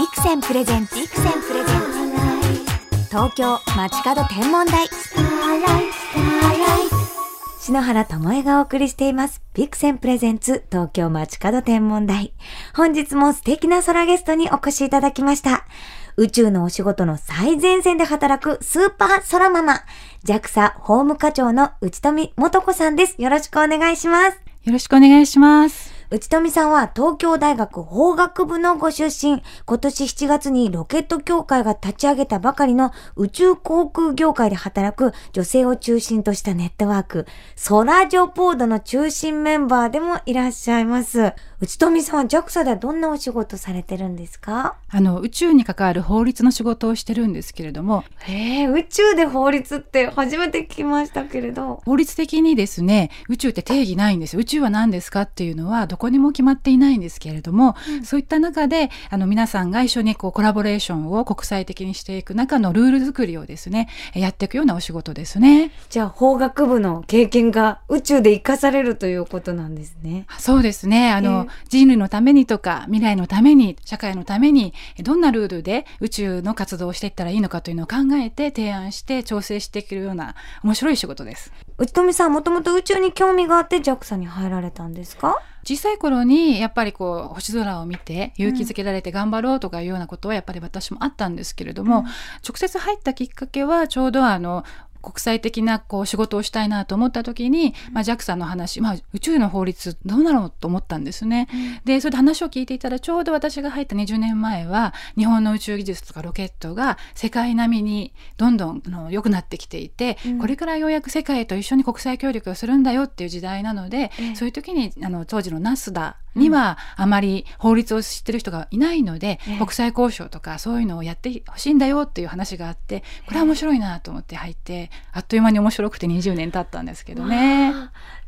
ビクセンプレゼンツビクセンプレゼンツ東京街角天文台篠原智恵がお送りしています。ビクセンプレゼンツ東京街角天文台。本日も素敵な空ゲストにお越しいただきました。宇宙のお仕事の最前線で働くスーパー空ママ、JAXA 法務課長の内富元子さんです。よろしくお願いします。よろしくお願いします。内富さんは東京大学法学部のご出身。今年7月にロケット協会が立ち上げたばかりの宇宙航空業界で働く女性を中心としたネットワーク、ソラジョポードの中心メンバーでもいらっしゃいます。内富さんは JAXA ではどんなお仕事されてるんですか？あの宇宙に関わる法律の仕事をしてるんですけれども、へえ、宇宙で法律って初めて聞きましたけれど。法律的にですね、宇宙って定義ないんですよ。宇宙は何ですかっていうのはどこにも決まっていないんですけれども、そういった中であの皆さんが一緒にこうコラボレーションを国際的にしていく中のルール作りをですね、やっていくようなお仕事ですね。じゃあ法学部の経験が宇宙で活かされるということなんですね。そうですね。あの、人類のためにとか、未来のために、社会のために、どんなルールで宇宙の活動をしていったらいいのかというのを考えて、提案して、調整していけるような面白い仕事です。内富さんもともと宇宙に興味があって JAXA に入られたんですか？小さい頃にやっぱりこう星空を見て勇気づけられて頑張ろうとかいうようなことはやっぱり私もあったんですけれども、直接入ったきっかけはちょうどあの国際的なこう仕事をしたいなと思った時に、まあ、JAXA の話、まあ、宇宙の法律どうなろうと思ったんですね。でそれで話を聞いていたらちょうど私が入った20年前は日本の宇宙技術とかロケットが世界並みにどんどんあの良くなってきていて、これからようやく世界と一緒に国際協力をするんだよっていう時代なので、そういう時にあの当時のナスダにはあまり法律を知ってる人がいないので、国際交渉とかそういうのをやってほしいんだよっていう話があってこれは面白いなと思って入ってあっという間に面白くて20年経ったんですけどね。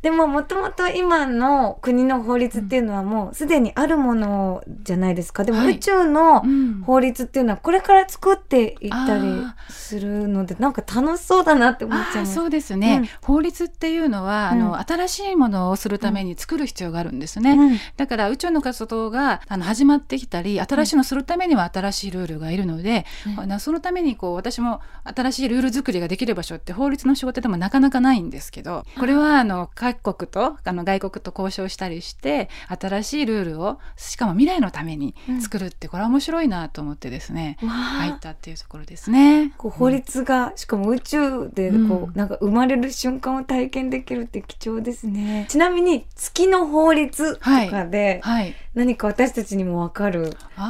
でももともと今の国の法律っていうのはもうすでにあるものじゃないですか。でもはい。宇宙のうん法律っていうのはこれから作っていったりするのでなんか楽しそうだなって思っちゃい。そうですね、うん。法律っていうのは、あうん。の新しいものをするために作る必要があるんですね、うんだから宇宙の活動があの始まってきたり新しいのをするためには新しいルールがいるので、あのそのためにこう私も新しいルール作りができる場所って法律の仕事でもなかなかないんですけどこれはあの各国とあの外国と交渉したりして新しいルールをしかも未来のために作るってこれは面白いなと思ってですね、入ったっていうところですね。こう法律が、しかも宇宙でこう、うん。なんか生まれる瞬間を体験できるって貴重ですね。ちなみに月の法律とかではい。何か私たちにもわかるも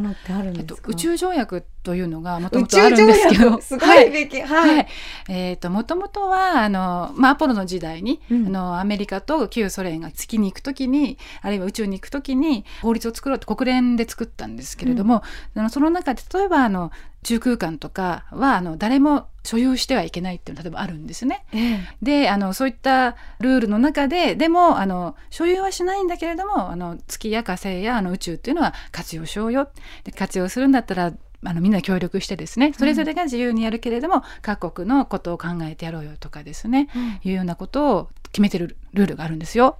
のってあるんえっとですか、宇宙条約というのがもと宇もとあるんですけど。約 すごいべきはい、はい、えっ、ともともとはあのまあアポロの時代に、うん。あのアメリカと旧ソ連が月に行くときにあるいは宇宙に行くときに法律を作ろうって国連で作ったんですけれども、あのその中で例えばあの宇宙空間とかはあの誰も所有してはいけないっていうのが例えばあるんですね。ええ。であのそういったルールの中ででもあの所有はしないんだけれどもあの月や火星やあの宇宙っていうのは活用しようよ。で活用するんだったらあのみんなで協力してですね。それぞれが自由にやるけれども、各国のことを考えてやろうよとかですね、いうようなことを決めてるルールがあるんですよ。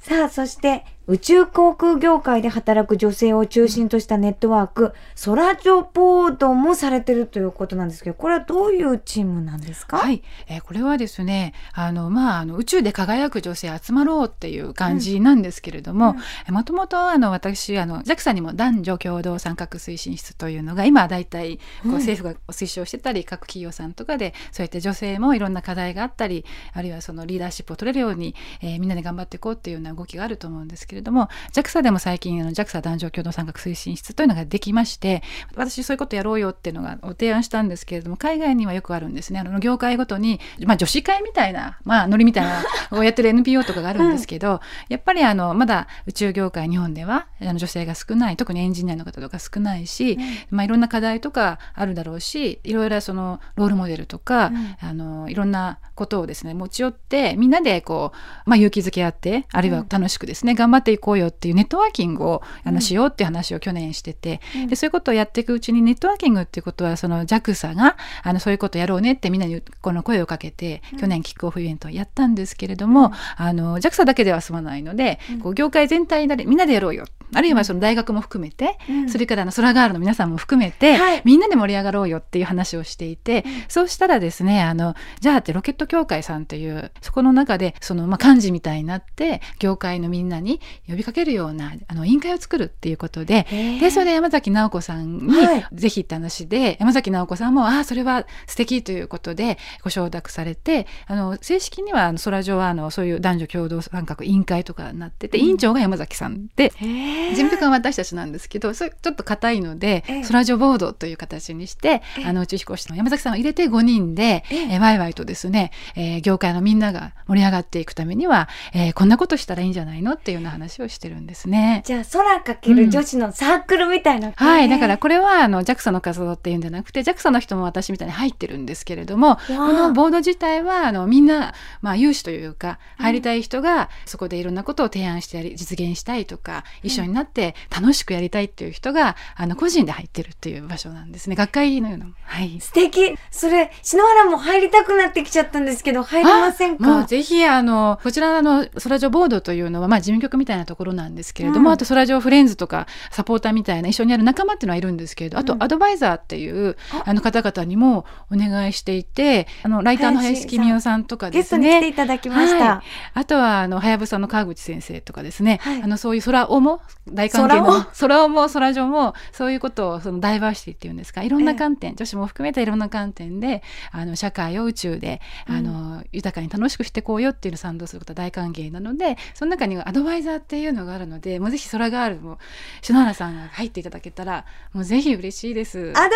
さあ、そして、宇宙航空業界で働く女性を中心としたネットワーク、ソラジョポードもされてるということなんですけど、これはどういうチームなんですか？はい、えーこれはですねあの、まあ、あの宇宙で輝く女性集まろうっていう感じなんですけれどももともとあの私あの JAXA にも男女共同参画推進室というのが今は大体こううん。政府が推奨してたり、各企業さんとかでそうやって女性もいろんな課題があったりあるいはそのリーダーシップを取れるように、えーみんなで頑張っていこうっていうような動きがあると思うんですけれども JAXA でも最近あの JAXA 男女共同参画推進室というのができまして私そういうことやろうよっていうのがお提案したんですけれども海外にはよくあるんですね。あの業界ごとに、まあ、女子会みたいな、まあ、ノリみたいな をやってる NPO とかがあるんですけど、やっぱりあのまだ宇宙業界日本ではあの女性が少ない特にエンジニアの方とか少ないし、まあ、いろんな課題とかあるだろうしいろいろそのロールモデルとか、あのいろんなことをですね持ち寄ってみんなでこう、まあ、勇気づけ合ってあるいは楽しくですね、頑張っていこうよっていうネットワーキングをあのしようっていう話を去年してて、でそういうことをやっていくうちにネットワーキングっていうことはその JAXA があのそういうことやろうねってみんなにこの声をかけて、去年キックオフイベントをやったんですけれども、あの JAXA だけでは済まないので、こう業界全体でみんなでやろうよあるいはその大学も含めて、うん。それからあの空ガールの皆さんも含めて、はい。みんなで盛り上がろうよっていう話をしていて、そうしたらですねあのじゃあってロケット協会さんっていうそこの中でその、まあ、幹事みたいになって業界のみんなに呼びかけるようなあの委員会を作るっていうことででそれで山崎直子さんに、はい。ぜひって話で山崎直子さんもああそれは素敵ということでご承諾されてあの正式にはあの空上はあのそういう男女共同参画委員会とかになってて、委員長が山崎さんでへー事務局は私たちなんですけどそれちょっと硬いのでええ。空上ボードという形にしてええ。あの宇宙飛行士の山崎さんを入れて5人で、ええ。えーワイワイとですね、えー業界のみんなが盛り上がっていくためには、えーこんなことしたらいいんじゃないのっていうような話をしてるんですね。じゃあ空かける女子のサークルみたいな、はい、だからこれはあの JAXA の活動っていうんじゃなくて JAXA の人も私みたいに入ってるんですけれどもこのボード自体はあのみんな、まあ、有志というか入りたい人がそこでいろんなことを提案してやり実現したいとか一緒になって楽しくやりたいっていう人があの個人で入ってるっていう場所なんですね。学会のような。はい。素敵。それ篠原も入りたくなってきちゃったんですけど入れませんもうかぜひあのこちらの空上ボードというのはまあ事務局みたいなところなんですけれども、うん。あと空上フレンズとかサポーターみたいな一緒にやる仲間っていうのはいるんですけれど、あとうんアドバイザーっていうあ。あの方々にもお願いしていてあのライターの林公夫さんとかゲストですねに来ていただきました、はい。あとはあのはやぶさの川口先生とかですね、はい。あのそういう空尾も大関係の空尾も空上もそういうことをそのダイバーシティっていうんですか？いろんな観点、女子も含めたいろんな観点であの社会を宇宙であの、豊かに楽しくしていこうよっていうのを賛同することは大歓迎なのでその中にはアドバイザーっていうのがあるのでもうぜひ空ガールも篠原さんが入っていただけたらもうぜひ嬉しいです。アドバイ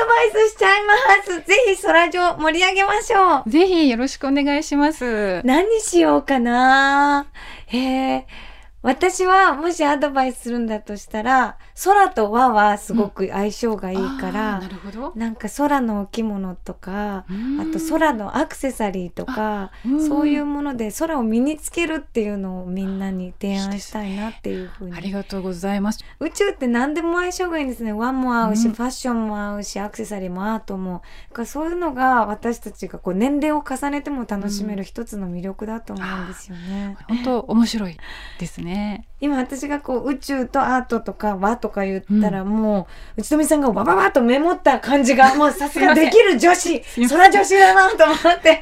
スしちゃいます。ぜひ空上盛り上げましょう。ぜひよろしくお願いします。何しようかな。へえ私はもしアドバイスするんだとしたら空と和はすごく相性がいいから、あーなるほど。なんか空のお着物とかうんあと空のアクセサリーとかうんそういうもので空を身につけるっていうのをみんなに提案したいなっていうふうにありがとうございます。宇宙って何でも相性がいいんですね和も合うし、うんファッションも合うしアクセサリーもアートもそういうのが私たちがこう年齢を重ねても楽しめる一つの魅力だと思うんですよね。本当面白いですね。今私がこう宇宙とアートとか和とか言ったらもう、内富さんがバババッとメモった感じが もうさすができる女子すいません。空女子だなと思って。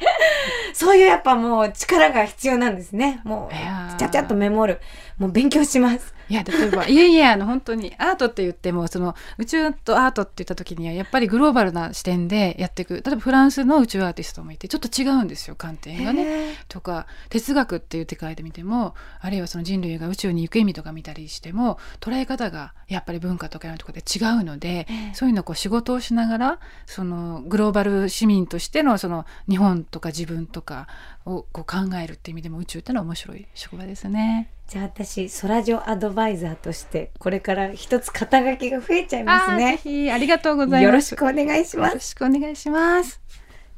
そういうやっぱもう力が必要なんですね。もうちゃちゃっとメモる。もう勉強しますいや例えばいえいえあの本当にアートって言ってもその宇宙とアートって言った時にはやっぱりグローバルな視点でやっていく例えばフランスの宇宙アーティストもいてちょっと違うんですよ観点がね。とか哲学っていう世界で見てもあるいはその人類が宇宙に行く意味とか見たりしても捉え方がやっぱり文化とかのところで違うので、ええそういうのをこう仕事をしながらそのグローバル市民としてのその日本とか自分とかをこう考えるっていう意味でも宇宙ってのは面白い職場ですね。じゃあ私空女アドバイザーとしてこれから一つ肩書きが増えちゃいますあーぜねひありがとうございます。よろしくお願いしますよろしくお願いします。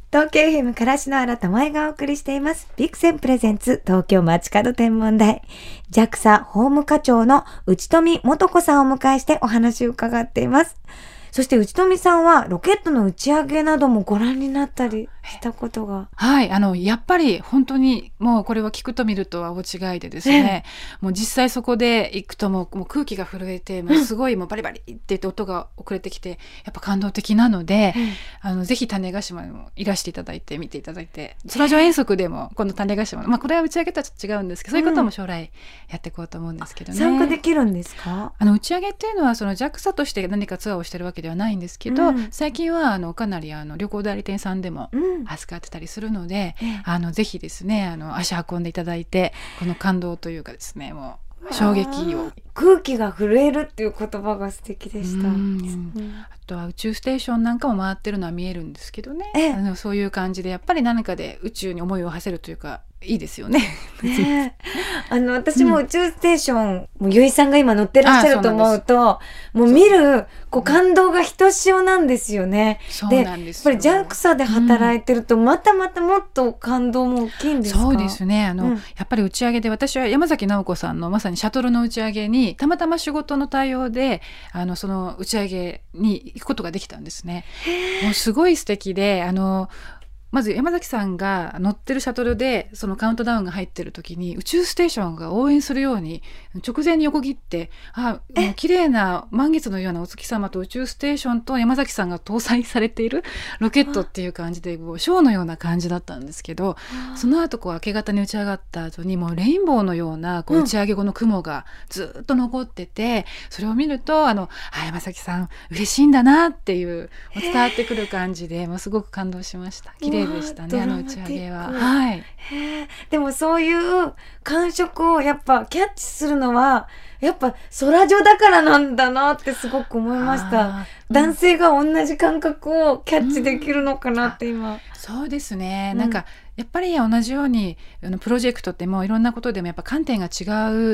東京 FM からしの新たまえがお送りしています。ビクセンプレゼンツ東京街角天文台。JAXA 法務課長の内富元子さんをお迎えしてお話を伺っています。そして内富さんはロケットの打ち上げなどもご覧になったりしたことが。はい、あのやっぱり本当にもうこれは聞くと見るとは大違いでですね、もう実際そこで行くともうもう空気が震えてもうすごいもうバリバリって言って音が遅れてきてやっぱ感動的なので、あのぜひ種子島にもいらしていただいて見ていただいて空上遠足でもこの種子島まあこれは打ち上げとはちょっと違うんですけどそういうことも将来やっていこうと思うんですけどね。参加できるんですか？あの打ち上げっていうのはその JAXA として何かツアーをしてるわけではないんですけど、うん。最近はあのかなりあの旅行代理店さんでもうん。扱ってたりするので、ええ。あのぜひですねあの足運んでいただいてこの感動というかですねもう衝撃を空気が震えるっていう言葉が素敵でした。うん。うんあとは宇宙ステーションなんかも回ってるのは見えるんですけどね、ええ。あのそういう感じでやっぱり何かで宇宙に思いを馳せるというかいいですよね。ねえ。あの私も宇宙ステーション、もうゆいさんが今乗ってらっしゃると思うともう見るこう感動がひとしおなんですよね。そうなんでやっぱり JAXA で働いてるとまたまたもっと感動も大きいんですか？そうですね。あの、うん。やっぱり打ち上げで私は山崎直子さんのまさにシャトルの打ち上げにたまたま仕事の対応であのその打ち上げに行くことができたんですね。もうすごい素敵であのまず山崎さんが乗ってるシャトルでそのカウントダウンが入ってる時に宇宙ステーションが応援するように直前に横切ってあもう綺麗な満月のようなお月様と宇宙ステーションと山崎さんが搭載されている ロケットっていう感じでもうショーのような感じだったんですけどその後こう明け方に打ち上がった後にもうレインボーのようなこう打ち上げ後の雲がずっと残ってて、それを見るとあのあ山崎さん嬉しいんだなっていう伝わってくる感じでもうすごく感動しました。綺麗でしたねあの打ち上げは。はい、でもそういう感触をやっぱキャッチするのはやっぱ空女だからなんだなってすごく思いました。男性が同じ感覚をキャッチできるのかなって今。そうですね、うん。なんかやっぱり同じようにあのプロジェクトってもういろんなことでもやっぱ観点が違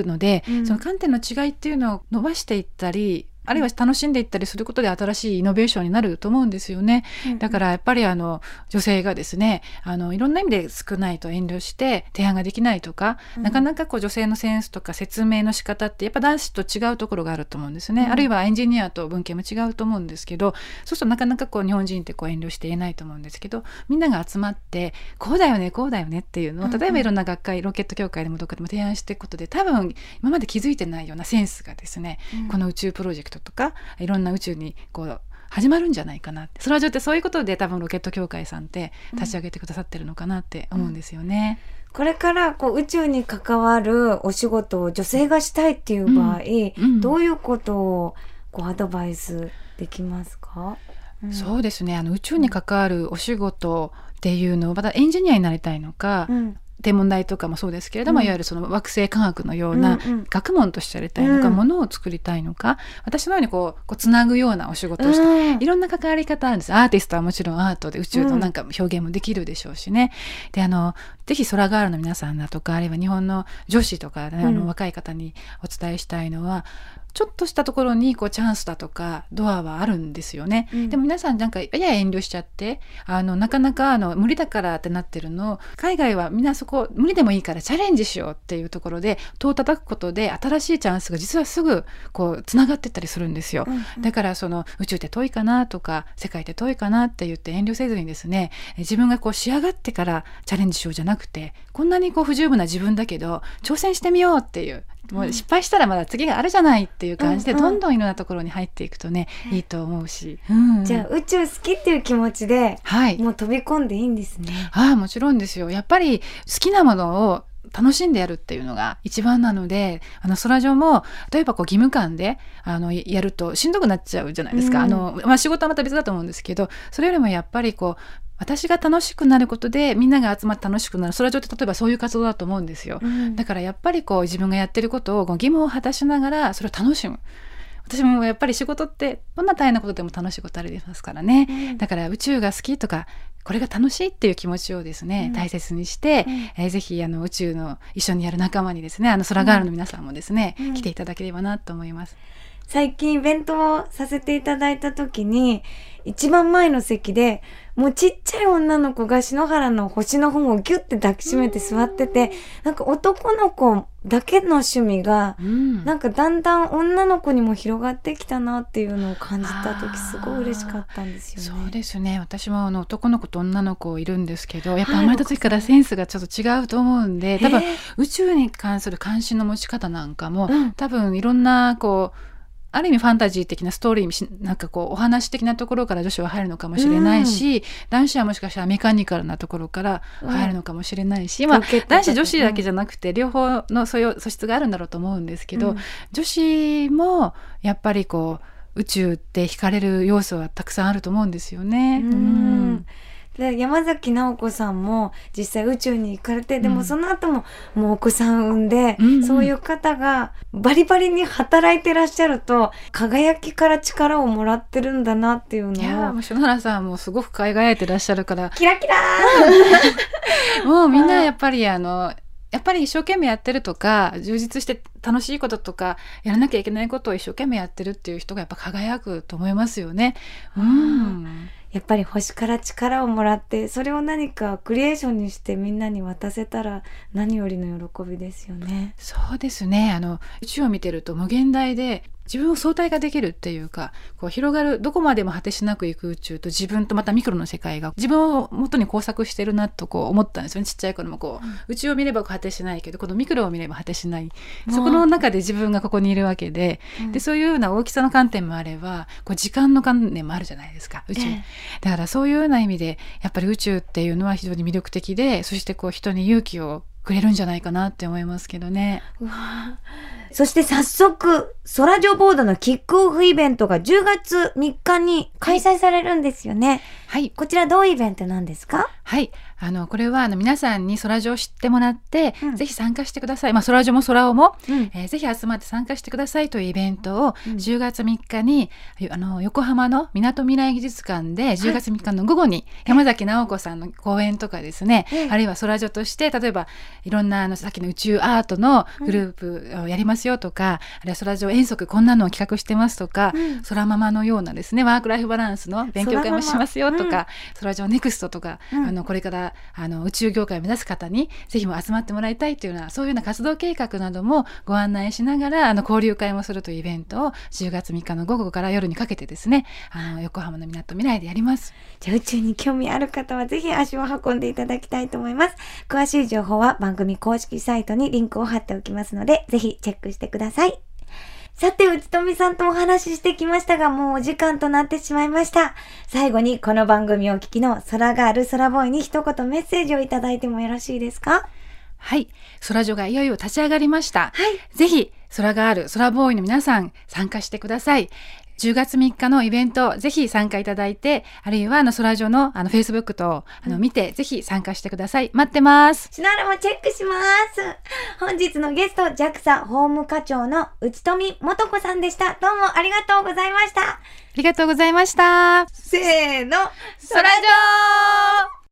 うので、うん。その観点の違いっていうのを伸ばしていったりあるいは楽しんでいったりすることで新しいイノベーションになると思うんですよね。だからやっぱりあの女性がですねあのいろんな意味で少ないと遠慮して提案ができないとか、うん。なかなかこう女性のセンスとか説明の仕方ってやっぱ男子と違うところがあると思うんですね、うん。あるいはエンジニアと文系も違うと思うんですけどそうするとなかなかこう日本人ってこう遠慮して言えないと思うんですけどみんなが集まってこうだよねこうだよねっていうのを例えばいろんな学会ロケット協会でもどっかでも提案していくことで多分今まで気づいてないようなセンスがですねこの宇宙プロジェクトとかいろんな宇宙にこう始まるんじゃないかなって。空上ってそういうことで多分ロケット協会さんって立ち上げてくださってるのかなって思うんですよね。これからこう宇宙に関わるお仕事を女性がしたいっていう場合、うん。どういうことをこうアドバイスできますか、うん。そうですね。あの宇宙に関わるお仕事っていうのをまたエンジニアになりたいのか、うん天文台とかもそうですけれども、うん。いわゆるその惑星科学のようなうんうん。学問としてやりたいのか、うんものを作りたいのか私のようにこうこうつなぐようなお仕事をしてうん。いろんな関わり方あるんです。アーティストはもちろんアートで宇宙のなんか表現もできるでしょうしね、であのぜひ空ガールの皆さんだとかあるいは日本の女子とか、ねあうん。の若い方にお伝えしたいのはちょっとしたところにこうチャンスだとかドアはあるんですよね、うん。でも皆さんなんかやや遠慮しちゃってあのなかなかあの無理だからってなってるのを海外はみんなそこ無理でもいいからチャレンジしようっていうところで戸を叩くことで新しいチャンスが実はすぐこうつながってったりするんですよ。うんうん。だからその宇宙って遠いかなとか世界って遠いかなって言って遠慮せずにですねえ自分がこう仕上がってからチャレンジしようじゃなくてこんなにこう不十分な自分だけど挑戦してみようっていうもう失敗したらまだ次があるじゃないっていう感じでどんどんいろんなところに入っていくとねい。いと思うし、うん。じゃあ宇宙好きっていう気持ちではい。もう飛び込んでいいんですね。ああもちろんですよ。やっぱり好きなものを楽しんでやるっていうのが一番なのであの空上も例えばこう義務感であのやるとしんどくなっちゃうじゃないですか、うん。あのまあ、仕事はまた別だと思うんですけどそれよりもやっぱりこう私が楽しくなることでみんなが集まって楽しくなる空上って例えばそういう活動だと思うんですよ。うんだからやっぱりこう自分がやってることを義務を果たしながらそれを楽しむ。私もやっぱり仕事ってどんな大変なことでも楽しいことありますからね。うんだから宇宙が好きとかこれが楽しいっていう気持ちをですね、うん大切にして、うんえーぜひあの宇宙の一緒にやる仲間にですねあの空ガールの皆さんもですね、うん来ていただければなと思います。最近イベントをさせていただいた時に一番前の席でもうちっちゃい女の子が篠原の星の本をギュッて抱きしめて座っててなんか男の子だけの趣味がうん。なんかだんだん女の子にも広がってきたなっていうのを感じた時すごい嬉しかったんですよね。そうですね。私もあの男の子と女の子いるんですけどやっぱはい。生まれた時からセンスがちょっと違うと思うんで多分宇宙に関する関心の持ち方なんかも、うん。多分いろんなこうある意味ファンタジー的なストーリーしなんかこうお話的なところから女子は入るのかもしれないし、男子はもしかしたらメカニカルなところから入るのかもしれないし、まあロケットとか男子女子だけじゃなくて両方のそういう素質があるんだろうと思うんですけど、うん。女子もやっぱりこう宇宙って惹かれる要素はたくさんあると思うんですよね。うんで山崎直子さんも実際宇宙に行かれてでうん。もその後ももうお子さん産んで、うんうん。そういう方がバリバリに働いてらっしゃると輝きから力をもらってるんだなっていういやーのをもう篠原さんもすごく輝いてらっしゃるから。キラキラ もうみんなやっぱりあのやっぱり一生懸命やってるとか充実して楽しいこととかやらなきゃいけないことを一生懸命やってるっていう人がやっぱ輝くと思いますよね。うん、やっぱり星から力をもらってそれを何かクリエーションにしてみんなに渡せたら何よりの喜びですよね。そうですねあの宇宙を見てると無限大で自分を相対化できるっていうかこう広がるどこまでも果てしなく行く宇宙と自分とまたミクロの世界が自分を元に工作してるなとこう思ったんですよね。ちっちゃい頃もこう、うん、宇宙を見れば果てしないけどこのミクロを見れば果てしない。そこの中で自分がここにいるわけでうん、でそういうような大きさの観点もあればこう時間の観念もあるじゃないですか宇宙、えー、だからそういうような意味でやっぱり宇宙っていうのは非常に魅力的でそしてこう人に勇気をくれるんじゃないかなって思いますけどね。そして早速、空ジョボードのキックオフイベントが10月3日に開催されるんですよね。はい。こちらどういうイベントなんですか？はい。あの、これはあの皆さんに空ジを知ってもらって、うん、ぜひ参加してください。まあ、空ジも空をも、うん、えー、ぜひ集まって参加してくださいというイベントを10月3日に、うん、あの、横浜のみなとみらい技術館で10月3日の午後に山崎直子さんの講演とかですね、あるいは空ジとして、例えばいろんなあのさっきの宇宙アートのグループをやりますよとか、あるいは空ジ遠足こんなのを企画してますとか、空ママのようなですね、ワークライフバランスの勉強会もしますよとか、空ジネクストとか、あの、これからあの宇宙業界を目指す方にぜひも集まってもらいたいというようなそういうような活動計画などもご案内しながらあの交流会もするというイベントを10月3日の午後から夜にかけてですねあの横浜のみなとみらいでやります。じゃあ宇宙に興味ある方はぜひ足を運んでいただきたいと思います。詳しい情報は番組公式サイトにリンクを貼っておきますのでぜひチェックしてくださいさて、内富さんとお話ししてきましたが、もうお時間となってしまいました。最後にこの番組をお聞きの空ガール、空ボーイに一言メッセージをいただいてもよろしいですか？はい。空女がいよいよ立ち上がりました。はい。ぜひ、空ガール、空ボーイの皆さん参加してください。10月3日のイベント、ぜひ参加いただいて、あるいは、あの、空上の、あの、Facebook と、あの、見て、ぜひ参加してください。待ってます。シナラもチェックします。本日のゲスト、JAXA 法務課長の内富元子さんでした。どうもありがとうございました。ありがとうございました。せーの、空上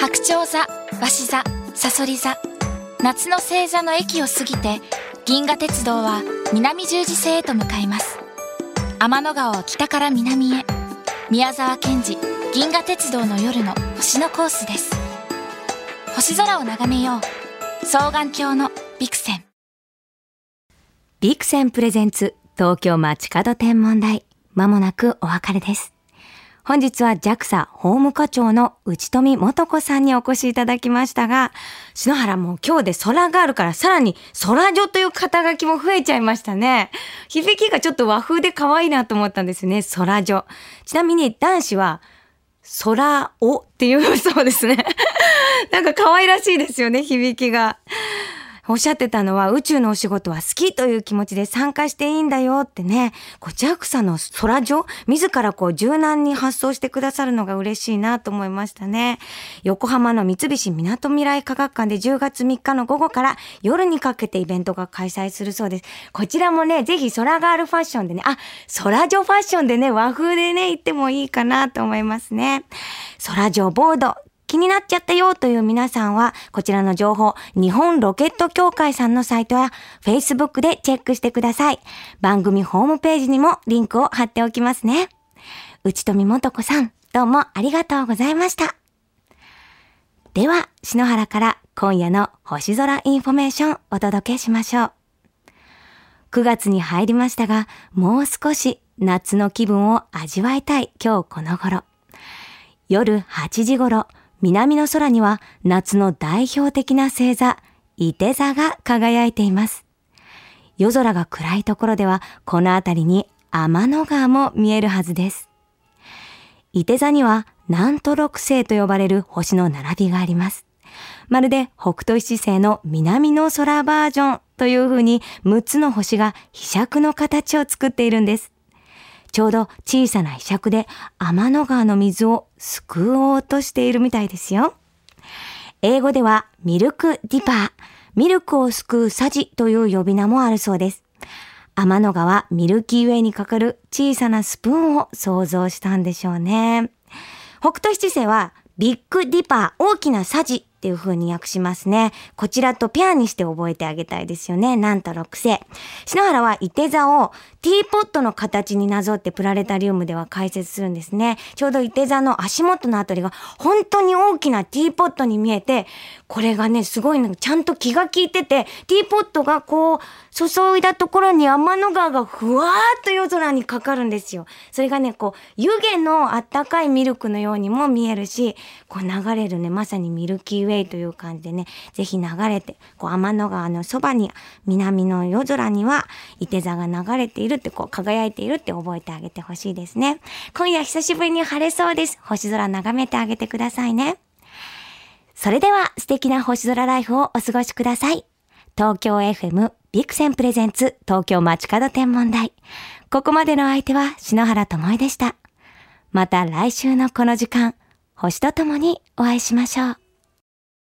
白鳥座、鷲座、さそり座。夏の星座の駅を過ぎて、銀河鉄道は南十字星へと向かいます。天の川を北から南へ。宮沢賢治銀河鉄道の夜の星のコースです。星空を眺めよう。双眼鏡のビクセン。ビクセンプレゼンツ東京街角天文台。まもなくお別れです。本日は JAXA 法務課長の内富元子さんにお越しいただきましたが、篠原も今日で空があるからさらに空女という肩書きも増えちゃいましたね。響きがちょっと和風で可愛いなと思ったんですね、空女。ちなみに男子は空をっていうそうですね。なんか可愛らしいですよね、響きが。おっしゃってたのは宇宙のお仕事は好きという気持ちで参加していいんだよってね、こう JAXA の空上、自らこう柔軟に発想してくださるのが嬉しいなと思いましたね。横浜の三菱港未来科学館で10月3日の午後から夜にかけてイベントが開催するそうです。こちらもね、ぜひ空ガールファッションでね、あ、空女ファッションでね、和風でね、行ってもいいかなと思いますね。空女ボード、気になっちゃったよという皆さんは、こちらの情報、日本ロケット協会さんのサイトや Facebook でチェックしてください。番組ホームページにもリンクを貼っておきますね。内冨素子さん、どうもありがとうございました。では、篠原から今夜の星空インフォメーションお届けしましょう。9月に入りましたが、もう少し夏の気分を味わいたい今日この頃。夜8時頃、南の空には夏の代表的な星座、射手座が輝いています。夜空が暗いところでは、この辺りに天の川も見えるはずです。伊手座には南都六星と呼ばれる星の並びがあります。まるで北斗七星の南の空バージョンという風に6つの星が飛尺の形を作っているんです。ちょうど小さな柄杓で天の川の水を救おうとしているみたいですよ。英語ではミルクディパー、ミルクを救うサジという呼び名もあるそうです。天の川ミルキーウェイにかかる小さなスプーンを想像したんでしょうね。北斗七星はビッグディパー大きなサジっていう風に訳しますね。こちらとペアにして覚えてあげたいですよね。なんと6世。篠原は伊手座をティーポットの形になぞってプラネタリウムでは解説するんですね。ちょうど伊手座の足元のあたりが本当に大きなティーポットに見えて、これがね、すごいのちゃんと気が利いてて、ティーポットがこう、注いだところに天の川がふわーっと夜空にかかるんですよ。それがね、こう、湯気のあったかいミルクのようにも見えるし、こう流れるね、まさにミルキーウェイという感じでね、ぜひ流れて、こう天の川のそばに、南の夜空には、伊手座が流れているって、こう輝いているって覚えてあげてほしいですね。今夜久しぶりに晴れそうです。星空眺めてあげてくださいね。それでは素敵な星空ライフをお過ごしください。東京 FM ビクセンプレゼンツ東京街角天文台。ここまでの相手は篠原智恵でした。また来週のこの時間、星とともにお会いしましょう。